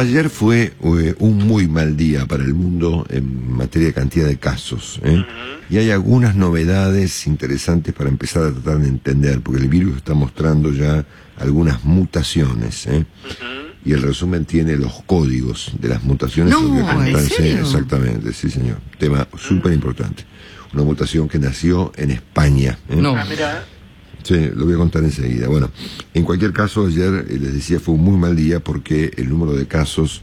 ayer fue eh, un muy mal día para el mundo en materia de cantidad de casos. ¿eh? Y hay algunas novedades interesantes para empezar a tratar de entender, porque el virus está mostrando ya algunas mutaciones. ¿eh? Y el resumen tiene los códigos de las mutaciones. No, ¿en serio? Exactamente, sí, señor. Tema súper importante. Una mutación que nació en España. ¿eh? No. Ah, mira. Sí, lo voy a contar enseguida. Bueno, en cualquier caso, ayer eh, les decía fue un muy mal día porque el número de casos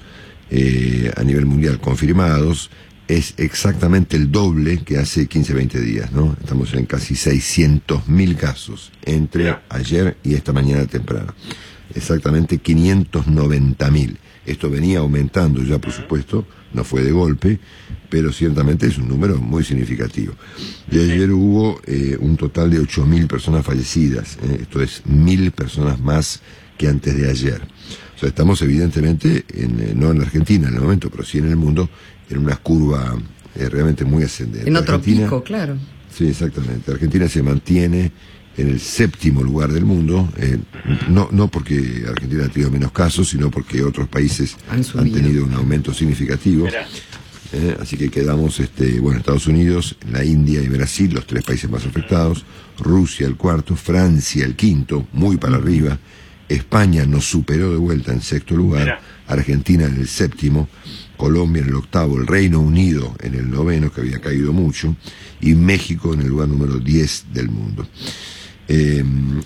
eh, a nivel mundial confirmados es exactamente el doble que hace 15, 20 días, ¿no? Estamos en casi 600.000 casos entre ayer y esta mañana temprano. Exactamente 590.000. Esto venía aumentando ya, por supuesto, no fue de golpe, pero ciertamente es un número muy significativo. Y ayer hubo eh, un total de 8.000 personas fallecidas, ¿eh? esto es mil personas más que antes de ayer. O sea, estamos evidentemente, en, eh, no en la Argentina en el momento, pero sí en el mundo, en una curva realmente muy ascendente. En otro Argentina- pico, claro. Sí, exactamente. Argentina se mantiene en el séptimo lugar del mundo, eh, no, no porque Argentina ha tenido menos casos, sino porque otros países Han tenido un aumento significativo. Eh, así que quedamos, este, bueno, Estados Unidos, la India y Brasil, los tres países más afectados, Rusia el cuarto, Francia el quinto, muy para arriba, España nos superó de vuelta en sexto lugar. Argentina en el séptimo, Colombia en el octavo, el Reino Unido en el noveno, que había caído mucho, y México en el lugar número 10 del mundo. Eh,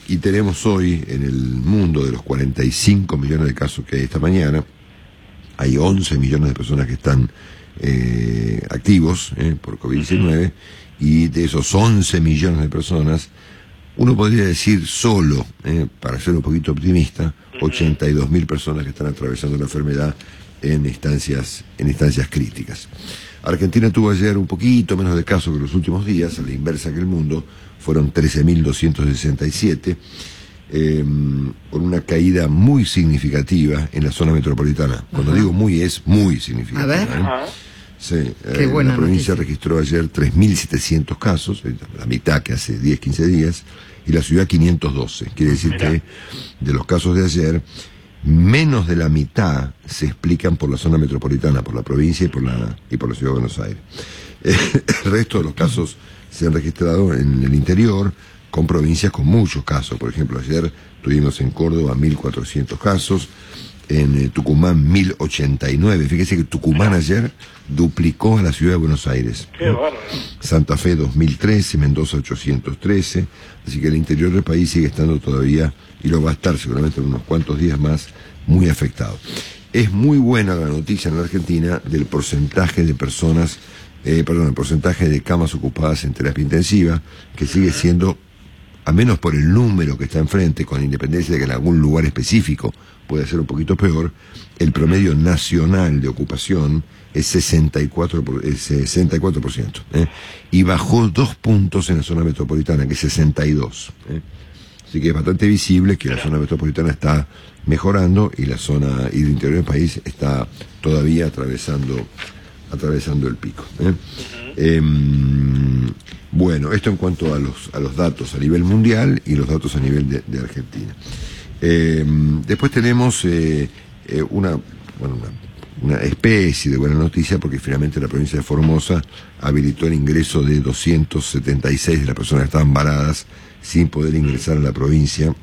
y tenemos hoy en el mundo de los 45 millones de casos que hay esta mañana, hay 11 millones de personas que están eh, activos eh, por COVID-19 y de esos 11 millones de personas, uno podría decir solo, eh, para ser un poquito optimista, 82 mil personas que están atravesando la enfermedad en instancias, en instancias críticas. Argentina tuvo ayer un poquito menos de casos que los últimos días, a la inversa que el mundo, fueron 13.267 eh, con una caída muy significativa en la zona metropolitana. Cuando digo muy es muy significativa. A ver. ¿eh? Sí, eh, buena la provincia noticia. registró ayer 3.700 casos, eh, la mitad que hace 10, 15 días, y la ciudad 512. Quiere decir Mira. que de los casos de ayer, menos de la mitad se explican por la zona metropolitana, por la provincia y por la, y por la ciudad de Buenos Aires. El resto de los casos se han registrado en el interior, con provincias con muchos casos. Por ejemplo, ayer tuvimos en Córdoba 1.400 casos, en eh, Tucumán 1089. Fíjese que Tucumán ayer duplicó a la ciudad de Buenos Aires. Qué bárbaro. Santa Fe 2013, Mendoza 813. Así que el interior del país sigue estando todavía, y lo va a estar seguramente en unos cuantos días más, muy afectado. Es muy buena la noticia en la Argentina del porcentaje de personas, eh, perdón, el porcentaje de camas ocupadas en terapia intensiva, que sigue siendo a menos por el número que está enfrente, con independencia de que en algún lugar específico puede ser un poquito peor, el promedio nacional de ocupación es 64%, por- es 64% ¿eh? y bajó dos puntos en la zona metropolitana, que es 62%. ¿eh? Así que es bastante visible que la zona metropolitana está mejorando y la zona y el interior del país está todavía atravesando atravesando el pico. ¿eh? Em, bueno, esto en cuanto a los, a los datos a nivel mundial y los datos a nivel de, Argentina. Em, después tenemos eh, eh, una, bueno, una, una especie de buena noticia porque finalmente la provincia de Formosa habilitó el ingreso de 276 de las personas que estaban varadas sin poder ingresar a la provincia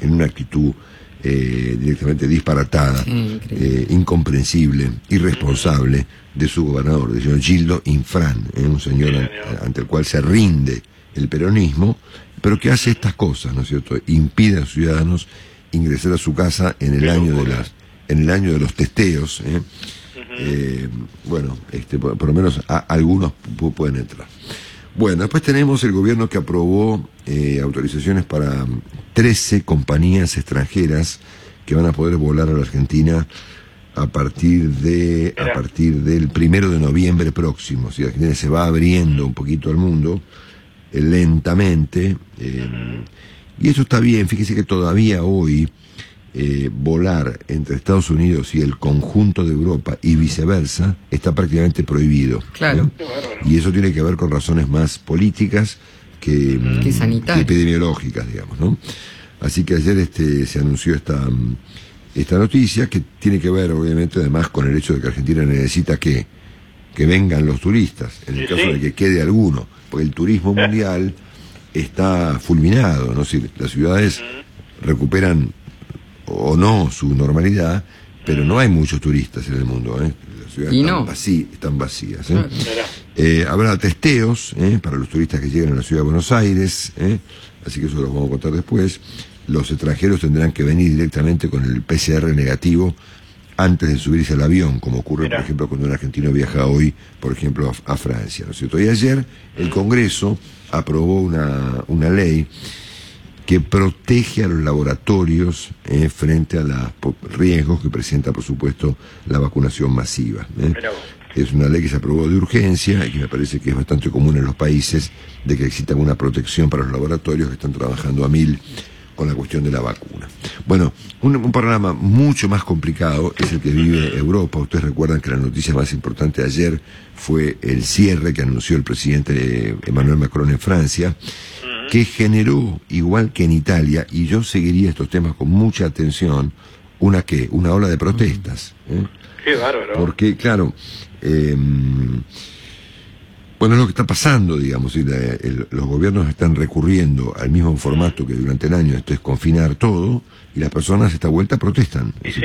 en una actitud eh, directamente disparatada, Sí, eh, incomprensible, irresponsable de su gobernador, del señor Gildo Infran, eh, un señor Sí, an- señor. ante el cual se rinde el peronismo, pero que hace estas cosas, ¿no es cierto? Impide a los ciudadanos ingresar a su casa en el año de las en el año de los testeos, ¿eh? Eh, bueno, este, por, por lo menos a- algunos pu- pueden entrar. Bueno, después tenemos el gobierno que aprobó eh, autorizaciones para mm, 13 compañías extranjeras que van a poder volar a la Argentina a partir de a partir del primero de noviembre próximo. Si la Argentina se va abriendo un poquito al mundo eh, lentamente eh, y esto está bien. Fíjese que todavía hoy eh, volar entre Estados Unidos y el conjunto de Europa y viceversa está prácticamente prohibido. Claro. Y eso tiene que ver con razones más políticas que, mm, Que sanitarias. que epidemiológicas, digamos, ¿no? Así que ayer este, se anunció esta, mm, esta noticia que tiene que ver obviamente además con el hecho de que Argentina necesita que, que vengan los turistas, en el caso de que quede alguno, porque el turismo mundial está fulminado, ¿no? Si las ciudades recuperan o no su normalidad, pero no hay muchos turistas en el mundo, ¿eh? Las ciudades están, están vacías. ¿eh? Eh, habrá testeos ¿eh? para los turistas que lleguen a la ciudad de Buenos Aires, así que eso lo vamos a contar después. Los extranjeros tendrán que venir directamente con el PCR negativo antes de subirse al avión, como ocurre, por ejemplo, cuando un argentino viaja hoy, por ejemplo, a, Francia, ¿no es cierto? Y ayer el Congreso aprobó una, una ley que protege a los laboratorios eh, frente a los riesgos que presenta, por supuesto, la vacunación masiva. ¿eh? Es una ley que se aprobó de urgencia y que me parece que es bastante común en los países de que exista una protección para los laboratorios que están trabajando a mil con la cuestión de la vacuna. Bueno, un, un, panorama mucho más complicado es el que vive Europa. Ustedes recuerdan que la noticia más importante ayer fue el cierre que anunció el presidente Emmanuel Macron en Francia que generó, igual que en Italia, y yo seguiría estos temas con mucha atención, una que, una ola de protestas. ¿eh? Qué bárbaro. Porque, claro, eh, bueno, es lo que está pasando, digamos, y los gobiernos están recurriendo al mismo formato que durante el año, esto es confinar todo, y las personas esta vuelta protestan. Sí.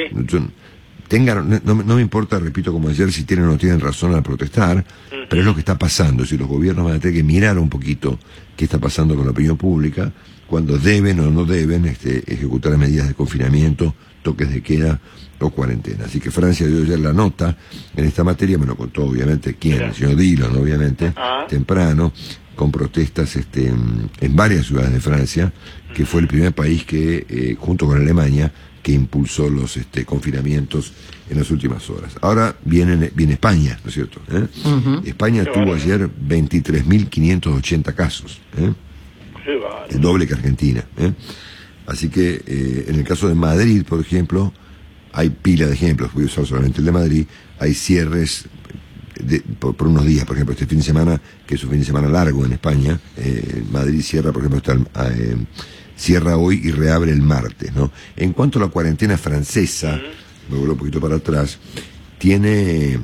Tengan, no, me importa, repito como ayer, si tienen o no tienen razón al protestar, pero es lo que está pasando. Si los gobiernos van a tener que mirar un poquito qué está pasando con la opinión pública, cuando deben o no deben este, ejecutar medidas de confinamiento, toques de queda o cuarentena. Así que Francia dio ayer la nota en esta materia, me lo contó obviamente quién, el señor Dillon, obviamente, ah. temprano, con protestas este, en, varias ciudades de Francia, que fue el primer país que, eh, junto con Alemania, que impulsó los este, confinamientos en las últimas horas. Ahora viene, viene España, ¿no es cierto? ¿Eh? España tuvo ayer 23.580 casos, ¿eh? el doble que Argentina. ¿eh? Así que eh, en el caso de Madrid, por ejemplo, hay pila de ejemplos, voy a usar solamente el de Madrid, hay cierres por, unos días, por ejemplo, este fin de semana, que es un fin de semana largo en España, Madrid cierra, por ejemplo, está cierra hoy y reabre el martes, ¿no? En cuanto a la cuarentena francesa, me vuelvo un poquito para atrás, tiene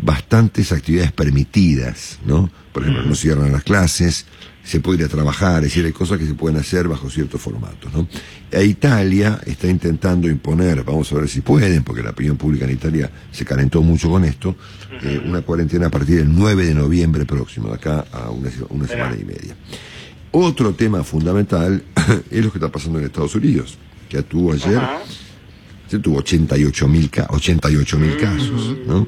bastantes actividades permitidas, ¿no? Por ejemplo, no cierran las clases, se puede ir a trabajar, es decir, hay cosas que se pueden hacer bajo ciertos formatos, ¿no? E Italia está intentando imponer, vamos a ver si pueden, porque la opinión pública en Italia se calentó mucho con esto, eh, una cuarentena a partir del 9 de noviembre próximo, de acá a una, una semana y media. Otro tema fundamental es lo que está pasando en Estados Unidos, que tuvo ayer, se tuvo 88 mil 88 mil casos, ¿no?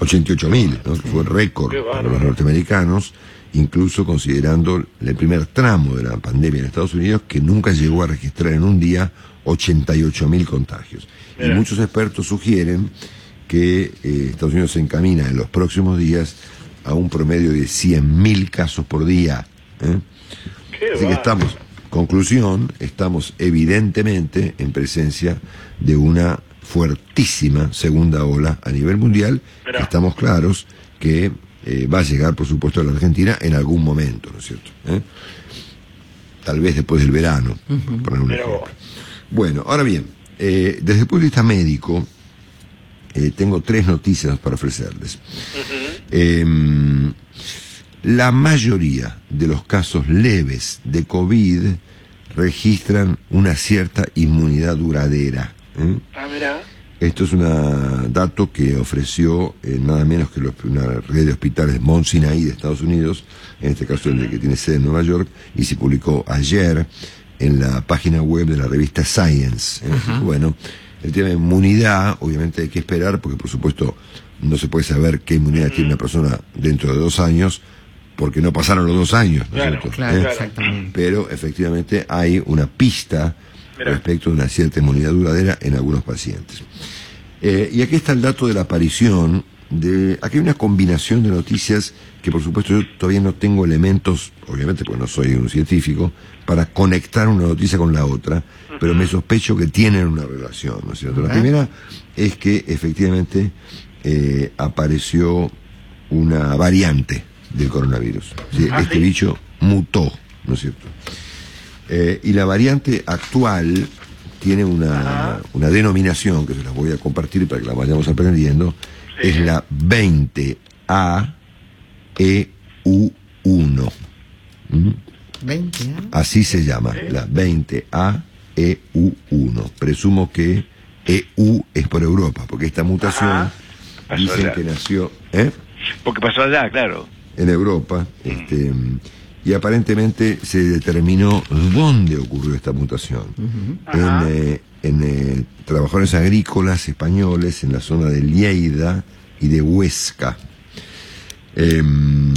88 mil, ¿no? que fue récord para los norteamericanos, incluso considerando el primer tramo de la pandemia en Estados Unidos, que nunca llegó a registrar en un día 88 mil contagios. Y muchos expertos sugieren que eh, Estados Unidos se encamina en los próximos días a un promedio de 100 mil casos por día ¿eh? Así que estamos, conclusión, estamos evidentemente en presencia de una fuertísima segunda ola a nivel mundial. Estamos claros que eh, va a llegar, por supuesto, a la Argentina en algún momento, ¿no es cierto? ¿Eh? Tal vez después del verano, por poner un ejemplo. Bueno, ahora bien, desde el punto de vista médico, tengo tres noticias para ofrecerles. La mayoría de los casos leves de COVID registran una cierta inmunidad duradera. ¿eh? Ah, Esto es un dato que ofreció eh, nada menos que una red de hospitales Mount Sinai de Estados Unidos, en este caso el que tiene sede en Nueva York, y se publicó ayer en la página web de la revista Science. ¿eh? Bueno, el tema de inmunidad, obviamente hay que esperar, porque por supuesto no se puede saber qué inmunidad tiene una persona dentro de dos años, porque no pasaron los dos años, ¿no claro, Claro, ¿Eh? exactamente. Pero efectivamente hay una pista respecto de una cierta inmunidad duradera en algunos pacientes. Eh, y aquí está el dato de la aparición de... Aquí hay una combinación de noticias que por supuesto yo todavía no tengo elementos, obviamente porque no soy un científico, para conectar una noticia con la otra, pero me sospecho que tienen una relación, ¿no es cierto? La primera es que efectivamente eh, apareció una variante del coronavirus. Ah, este bicho mutó, ¿no es cierto? Eh, y la variante actual tiene una, una denominación que se las voy a compartir para que la vayamos aprendiendo. Sí. Es la 20A EU1. ¿Mm? 20, ¿eh? Así se llama, la 20A EU1. Presumo que EU es por Europa, porque esta mutación dicen allá. que nació ¿eh? Porque pasó allá, claro. En Europa. Este, y aparentemente se determinó dónde ocurrió esta mutación. En, eh, en, eh, trabajadores agrícolas españoles en la zona de Lleida y de Huesca. Em,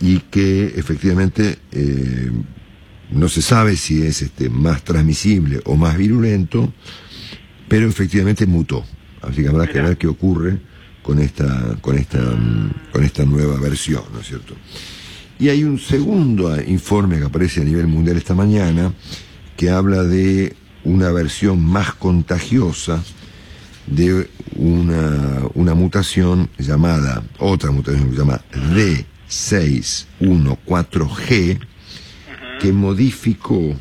y que efectivamente eh, no se sabe si es este, más transmisible o más virulento, pero efectivamente mutó. Así que habrá que ver qué ocurre con esta, con esta, mm, con esta nueva versión, ¿no es cierto? Y hay un segundo eh, informe que aparece a nivel mundial esta mañana que habla de una versión más contagiosa de una, una mutación llamada, otra mutación que se llama D614G, que modificó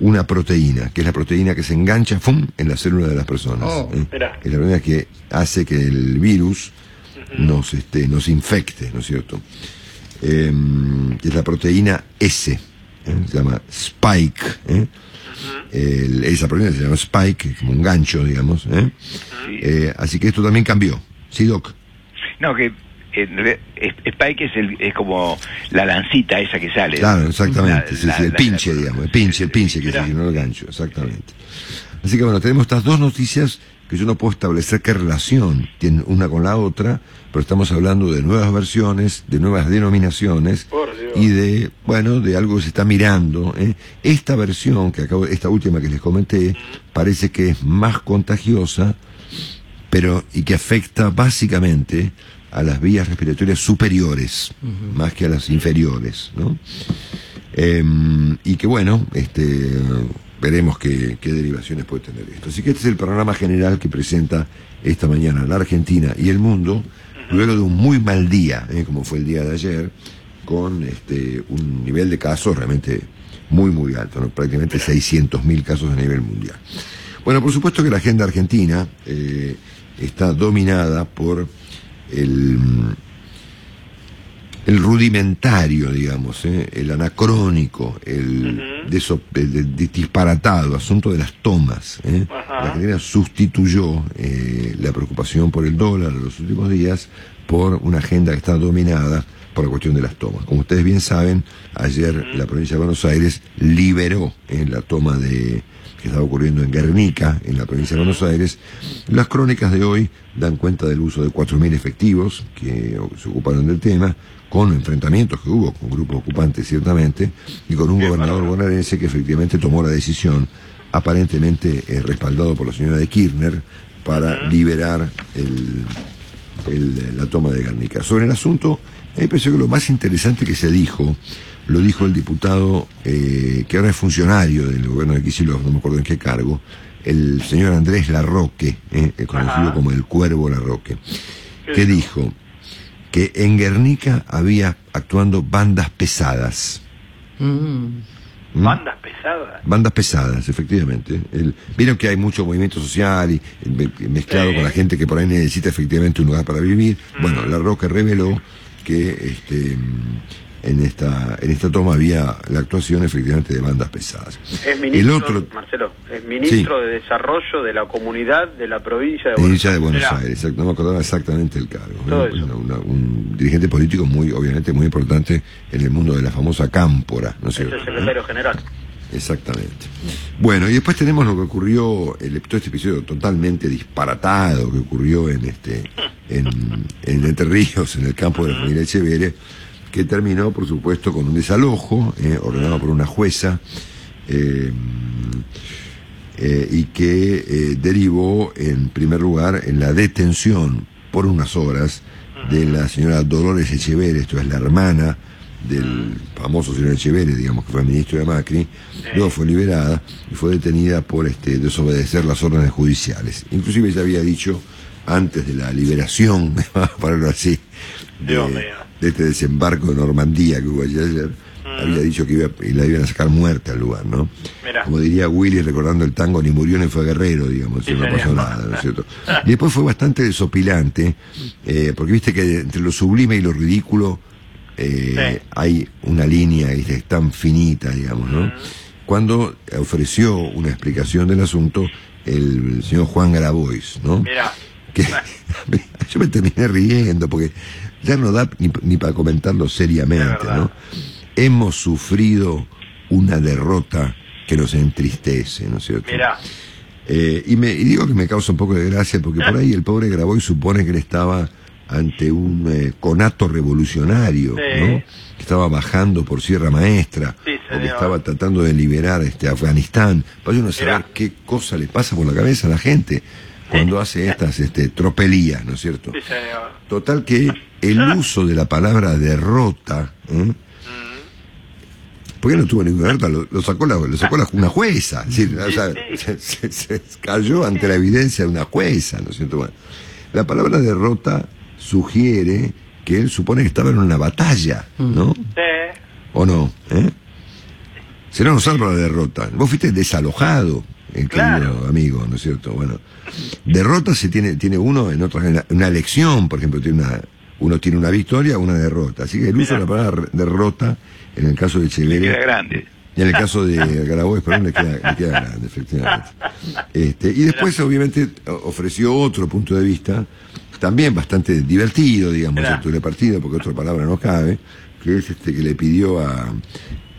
una proteína, que es la proteína que se engancha ¡fum! en la célula de las personas. Oh, ¿eh? Es la proteína que hace que el virus nos, este, nos infecte, ¿no es cierto? Em, que es la proteína S, ¿eh? se llama Spike. ¿eh? El- esa proteína se llama Spike, como un gancho, digamos. ¿eh? Eh, así que esto también cambió. ¿Sí, Doc? No, que eh, Spike es, el, es como la lancita esa que sale. Claro, exactamente. La- sí, la- sí, el la- pinche, la- digamos. El pinche, el pinche que se no el gancho, exactamente. Así que bueno, tenemos estas dos noticias que yo no puedo establecer qué relación tienen una con la otra, pero estamos hablando de nuevas versiones, de nuevas denominaciones y de, bueno, de algo que se está mirando. ¿eh? Esta versión, que acabo, esta última que les comenté, parece que es más contagiosa, pero y que afecta básicamente a las vías respiratorias superiores, más que a las inferiores, ¿no? Em, y que bueno, este, veremos qué, qué derivaciones puede tener esto. Así que este es el panorama general que presenta esta mañana la Argentina y el mundo, luego de un muy mal día, ¿eh? como fue el día de ayer, con este, un nivel de casos realmente muy, muy alto, ¿no? prácticamente 600.000 casos a nivel mundial. Bueno, por supuesto que la agenda argentina eh, está dominada por el, el rudimentario, digamos, ¿eh? el anacrónico, el, deso- el- el disparatado asunto de las tomas. ¿eh? La Argentina sustituyó eh, la preocupación por el dólar en los últimos días por una agenda que está dominada por la cuestión de las tomas. Como ustedes bien saben, ayer la provincia de Buenos Aires liberó en la toma de que estaba ocurriendo en Guernica, en la provincia de Buenos Aires. Las crónicas de hoy dan cuenta del uso de 4.000 efectivos que se ocuparon del tema, con enfrentamientos que hubo con grupos ocupantes ciertamente, y con un gobernador bonaerense que efectivamente tomó la decisión, aparentemente eh, respaldado por la señora de Kirchner, para liberar el, el- la toma de Guernica. Sobre el asunto, me pareció que lo más interesante que se dijo, lo dijo el diputado eh, que ahora es funcionario del gobierno de Kicillof, no me acuerdo en qué cargo, el señor Andrés Larroque, eh, eh, conocido Ajá. como el Cuervo Larroque, ¿Qué que dijo? que en Guernica había actuando bandas pesadas. Mm. ¿Mm? Bandas pesadas. Bandas pesadas, efectivamente. El- Vieron que hay mucho movimiento social y me- mezclado Sí. con la gente que por ahí necesita efectivamente un lugar para vivir. Bueno, La Roca reveló que este, mm, en esta en esta toma había la actuación efectivamente de bandas pesadas. Es ministro, El otro, Marcelo, es ministro de Desarrollo de la Comunidad de la provincia de Buenos de Buenos Aires, exacto, no me acordaba exactamente el cargo. ¿no? Todo eso. Una- una- un dirigente político muy, obviamente, muy importante en el mundo de la famosa cámpora, ¿no es Es cierto? el secretario general. Exactamente. Bueno, y después tenemos lo que ocurrió, el, todo este episodio totalmente disparatado que ocurrió en este en, en Entre Ríos, en el campo de la familia Echeverre, que terminó, por supuesto, con un desalojo eh, ordenado por una jueza eh, eh, y que derivó, en primer lugar, en la detención por unas horas de la señora Dolores Echeverre, esto es la hermana del famoso señor Echeverre, digamos que fue ministro de Macri, luego fue liberada y fue detenida por este desobedecer las órdenes judiciales. Inclusive ella había dicho antes de la liberación, para así, de. De este desembarco de Normandía que hubo allí ayer, había dicho que iba, y la iban a sacar muerte al lugar, ¿no? Mirá. Como diría Willy recordando el tango, ni murió ni fue guerrero, digamos, Sí, no pasó nada, ¿no es cierto? Y después fue bastante desopilante, eh, porque viste que entre lo sublime y lo ridículo eh, Sí. hay una línea que es tan finita, digamos, ¿no? Cuando ofreció una explicación del asunto el señor Juan Grabois, ¿no? Mirá. que yo me terminé riendo porque ya no da ni, ni para comentarlo seriamente. ¿no? Hemos sufrido una derrota que nos entristece, ¿no es cierto? Mirá. Eh, y, me, y digo que me causa un poco de gracia porque por ahí el pobre Graboy supone que él estaba ante un eh, conato revolucionario, Sí. ¿no? Que estaba bajando por Sierra Maestra, Sí, o que estaba tratando de liberar este Afganistán. Para uno saber Mirá. qué cosa le pasa por la cabeza a la gente cuando hace estas este, tropelías, ¿no es cierto? Sí, señor. Total que el uso de la palabra derrota, ¿eh? ¿Por qué no tuvo ninguna derrota? Lo, lo sacó, la, lo sacó la- una jueza. es decir, o sea, sí. se, se- se cayó ante la evidencia de una jueza, ¿no es cierto? Bueno, la palabra derrota sugiere que él supone que estaba en una batalla, ¿no? Sí. ¿O no? ¿Eh? Se no nos salva la derrota. Vos fuiste desalojado, eh, querido amigo, ¿no es cierto? Bueno, derrota se tiene, tiene uno en la- una elección, por ejemplo, tiene una, uno tiene una victoria, una derrota. Así que el uso de la palabra derrota, en el caso de Le queda grande. y en el caso de Grabois, perdón, le queda, le queda grande, efectivamente. Este, y después, obviamente, ofreció otro punto de vista, también bastante divertido, digamos, Mirá. ¿cierto? de partido, porque otra palabra no cabe, que es este que le pidió a,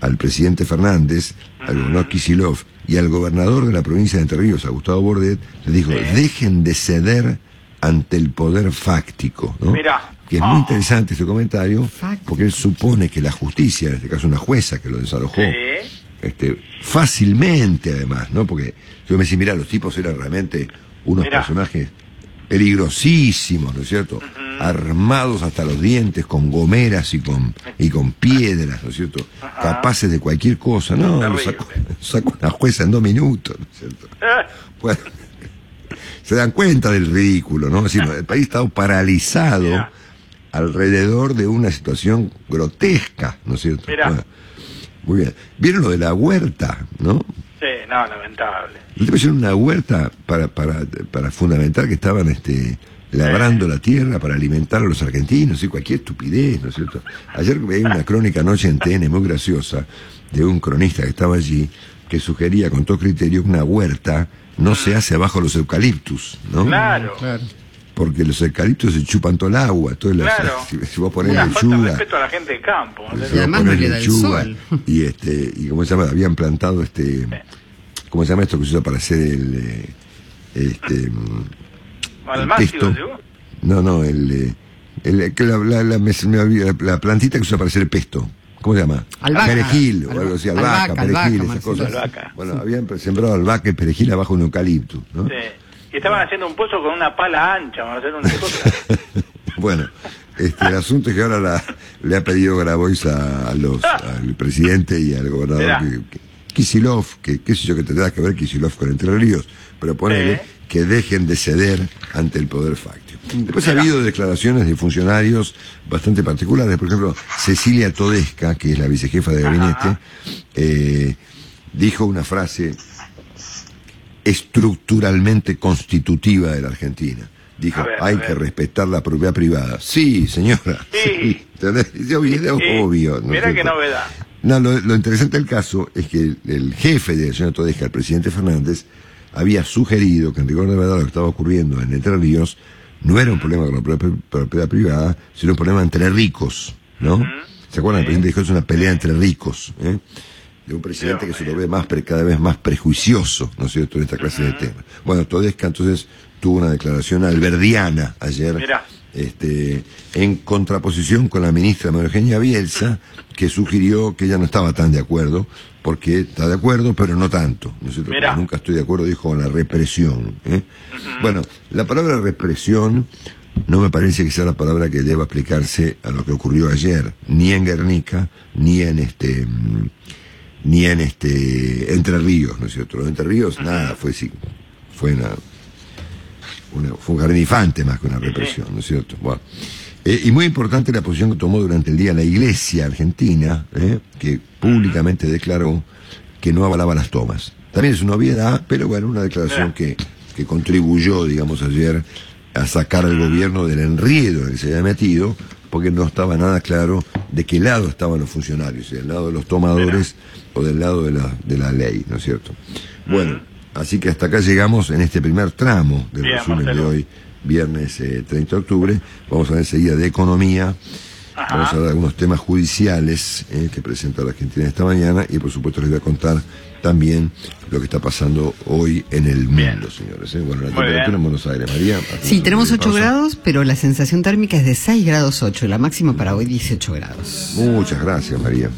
al presidente Fernández, al gobernador Kisilov y al gobernador de la provincia de Entre Ríos, a Gustavo Bordet, le dijo, dejen de ceder ante el poder fáctico, ¿no? Mirá. Que es muy Ah. interesante este comentario, Fáctico. porque él supone que la justicia, en este caso una jueza que lo desalojó, Sí. este, fácilmente además, ¿no? Porque yo me decía, mira, los tipos eran realmente unos Mirá. personajes peligrosísimos, ¿no es cierto? Armados hasta los dientes con gomeras y con, y con piedras, ¿no es cierto? Capaces de cualquier cosa. No, lo sacó, sacó una jueza en dos minutos, ¿no es cierto? Bueno, se dan cuenta del ridículo, ¿no? Es decir, el país está paralizado Mirá. alrededor de una situación grotesca, ¿no es cierto? Bueno, muy bien. ¿Vieron lo de la huerta, no? Sí, no, lamentable. Le pusieron una huerta para, para, para fundamentar que estaban este, labrando la tierra para alimentar a los argentinos y cualquier estupidez, ¿no es cierto? Ayer veía una crónica anoche en TN muy graciosa de un cronista que estaba allí que sugería con todo criterio que una huerta no se hace abajo los eucaliptus, ¿no? Claro. Claro. Porque los eucaliptus se chupan todo el agua, todo el, Claro. si, si vos ponés Una lechuga, respeto a la gente de campo. ¿no? si Y además no le da el sol. y este y cómo se llama habían plantado este cómo se llama esto que se usa para hacer el eh, este pesto digo. no no el, eh, el que la, la, la- la plantita que se usa para hacer el pesto ¿Cómo se llama? Albahaca. Perejil o algo así, albahaca, perejil, esas cosas. Albahaca. Bueno, habían sembrado albahaca y perejil abajo de un eucalipto, ¿no? Sí. Y estaban haciendo un pozo con una pala ancha, van a hacer una cosa. Bueno, este, el asunto es que ahora la- le ha pedido Grabois a, a los, al presidente y al gobernador que- Kisilov, que qué sé yo que tendrá que ver Kisilov con Entre Ríos, pero ponele que dejen de ceder ante el poder fáctico. Después ha habido declaraciones de funcionarios bastante particulares, por ejemplo, Cecilia Todesca, que es la vicejefa de gabinete, eh, dijo una frase estructuralmente constitutiva de la Argentina. Dijo, ver, hay que respetar la propiedad privada. Sí, señora. Sí. ¿Entendés? Es obvio, es Sí. obvio. ¿no es Mirá qué novedad. No, lo, lo interesante del caso es que el, el jefe de la señora Todesca, el presidente Fernández, había sugerido que en rigor de verdad lo que estaba ocurriendo en Entre Ríos no era un problema con la propiedad privada, sino un problema entre ricos, ¿no? ¿Se acuerdan? El presidente dijo es una pelea entre ricos, ¿eh? De un presidente que se lo ve más pre- cada vez más prejuicioso, ¿no es cierto?, en esta clase de temas. Bueno, Todesca entonces tuvo una declaración alberdiana ayer. Este, en contraposición con la ministra María Eugenia Bielsa, que sugirió que ella no estaba tan de acuerdo, porque está de acuerdo, pero no tanto. Nunca estoy de acuerdo, dijo, con la represión. ¿eh? Bueno, la palabra represión no me parece que sea la palabra que deba aplicarse a lo que ocurrió ayer, ni en Guernica, ni en este ni en este Entre Ríos, ¿no es cierto? Los Entre Ríos, nada, fue sí, fue una, una- fue un jardín infante más que una represión, ¿no es cierto? Bueno, Eh, y muy importante la posición que tomó durante el día la Iglesia Argentina, eh, que públicamente declaró que no avalaba las tomas. También es una obviedad, pero bueno, una declaración que, que contribuyó, digamos, ayer a sacar al gobierno del enriedo en el que se había metido, porque no estaba nada claro de qué lado estaban los funcionarios, si del lado de los tomadores o del lado de la, de la ley, ¿no es cierto? Bueno, así que hasta acá llegamos en este primer tramo del Bien, resumen de hoy, viernes eh, 30 de octubre. Vamos a ver enseguida de economía. Ajá. Vamos a ver algunos temas judiciales eh, que presenta la Argentina esta mañana y por supuesto les voy a contar también lo que está pasando hoy en el Bien. mundo, señores. eh. Bueno, la Muy temperatura bien. en Buenos Aires, María. Sí, tenemos breve 8 pausa. grados, pero la sensación térmica es de 6 grados 8, la máxima para hoy 18 grados. Muchas gracias, María.